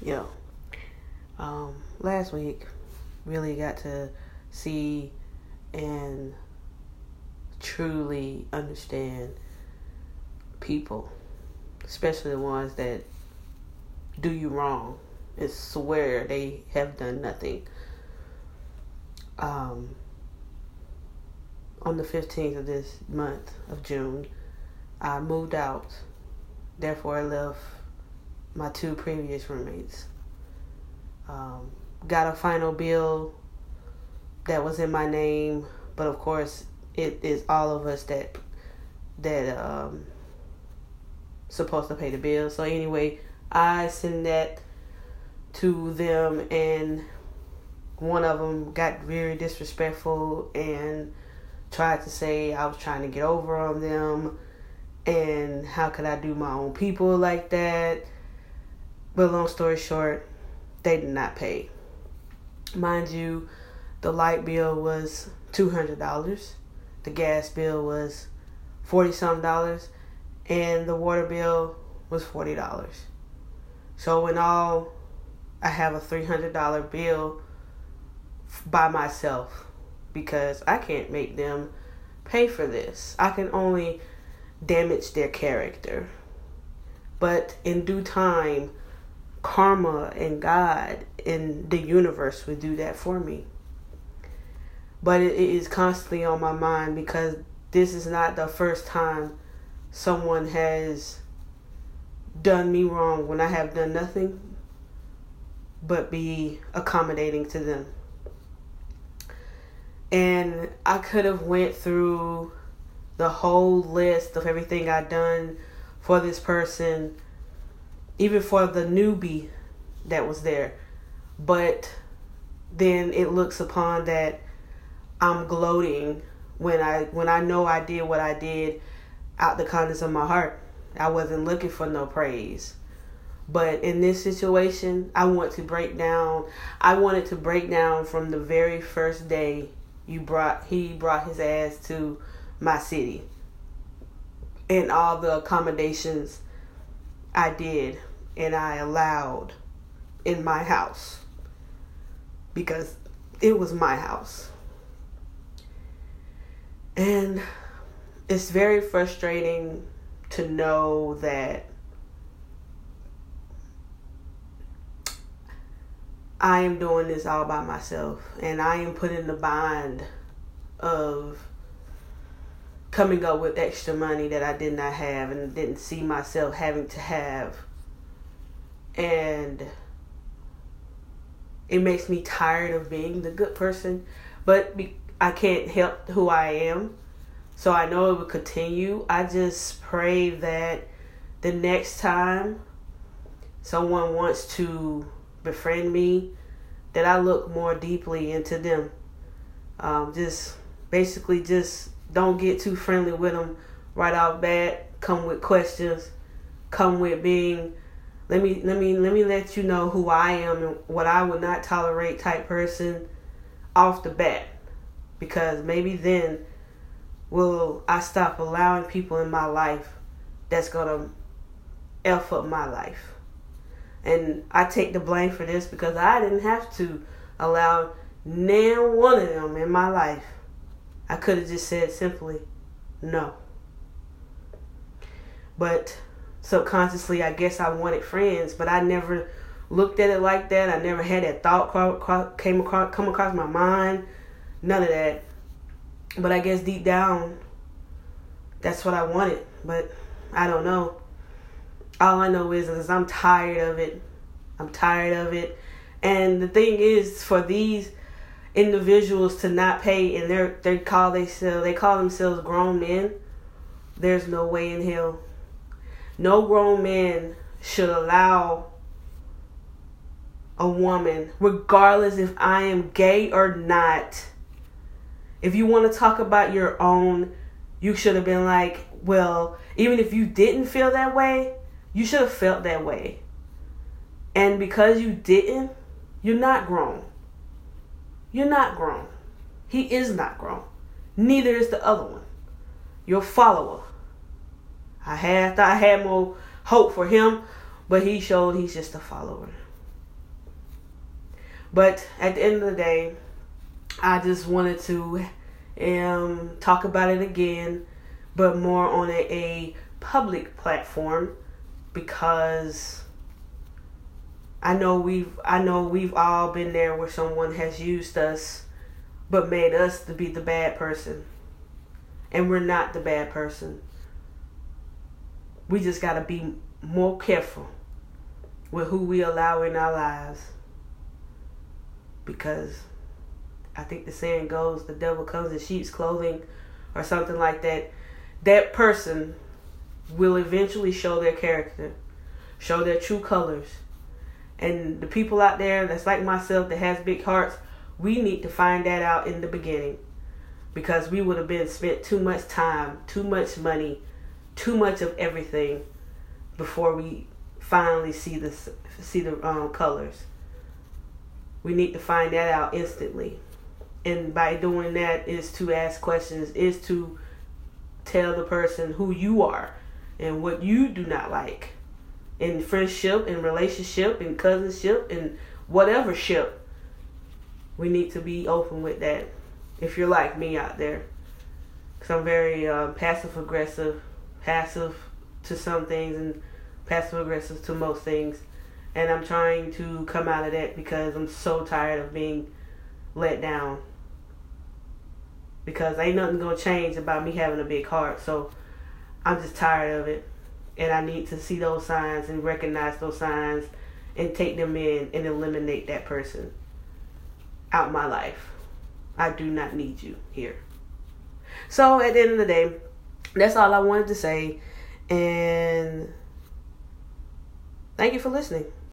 Yo, um, last week really got to see and truly understand people, especially the ones that do you wrong and swear they have done nothing. Um, on the 15th of this month of June, I moved out. Therefore, I left my two previous roommates. Um, got a final bill that was in my name, but of course, it is all of us that that um supposed to pay the bill. So anyway, I send that to them, and one of them got very disrespectful and tried to say I was trying to get over on them and how could I do my own people like that. But long story short, they did not pay. Mind you, the light bill was $200, the gas bill was 40 some dollars, and the water bill was $40. So in all, I have a $300 bill by myself because I can't make them pay for this. I can only damage their character. But in due time, karma and God and the universe would do that for me. But it is constantly on my mind because this is not the first time someone has done me wrong when I have done nothing but be accommodating to them and I could have went through the whole list of everything I'd done for this person, even for the newbie that was there. But then it looks upon that I'm gloating when I when I know I did what I did out the kindness of my heart. I wasn't looking for no praise. But in this situation, I want to break down. I wanted to break down from the very first day you brought he brought his ass to my city and all the accommodations I did and I allowed in my house because it was my house. And it's very frustrating to know that I am doing this all by myself and I am put in the bind of coming up with extra money that I did not have and didn't see myself having to have. And it makes me tired of being the good person, but I can't help who I am. So I know it will continue. I just pray that the next time someone wants to befriend me, that I look more deeply into them. Um, just basically, just don't get too friendly with them right off bat. Come with questions. Come with being. Let me let me let me let you know who I am and what I would not tolerate type person off the bat, because maybe then will I stop allowing people in my life that's gonna f up my life. And I take the blame for this because I didn't have to allow nan one of them in my life. I could have just said simply no. But subconsciously, I guess I wanted friends, but I never looked at it like that. I never had that thought came across come across my mind. None of that. But I guess deep down, that's what I wanted. But I don't know all I know is, is I'm tired of it. I'm tired of it. And the thing is, for these individuals to not pay, and they they call themselves they call themselves grown men. There's no way in hell. No grown man should allow a woman, regardless if I am gay or not. If you want to talk about your own, you should have been like, well, even if you didn't feel that way, you should have felt that way. And because you didn't, you're not grown. You're not grown. He is not grown. Neither is the other one. Your follower. I had I had more hope for him, but he showed he's just a follower. But at the end of the day, I just wanted to um, talk about it again, but more on a, a public platform because I know we've I know we've all been there where someone has used us but made us to be the bad person. And we're not the bad person. We just got to be more careful with who we allow in our lives. Because I think the saying goes the devil comes in sheep's clothing or something like that. That person will eventually show their character, show their true colors. And the people out there that's like myself that has big hearts, we need to find that out in the beginning because we would have been spent too much time, too much money, too much of everything before we finally see the see the um, colors. We need to find that out instantly, and by doing that is to ask questions, is to tell the person who you are and what you do not like in friendship, in relationship, in cousinship, in whatever ship. We need to be open with that. If you're like me out there, because I'm very uh, passive aggressive, passive to some things, and passive aggressive to most things. And I'm trying to come out of that because I'm so tired of being let down. Because ain't nothing gonna change about me having a big heart. So I'm just tired of it and I need to see those signs and recognize those signs and take them in and eliminate that person out my life. I do not need you here. So at the end of the day, that's all I wanted to say. And thank you for listening.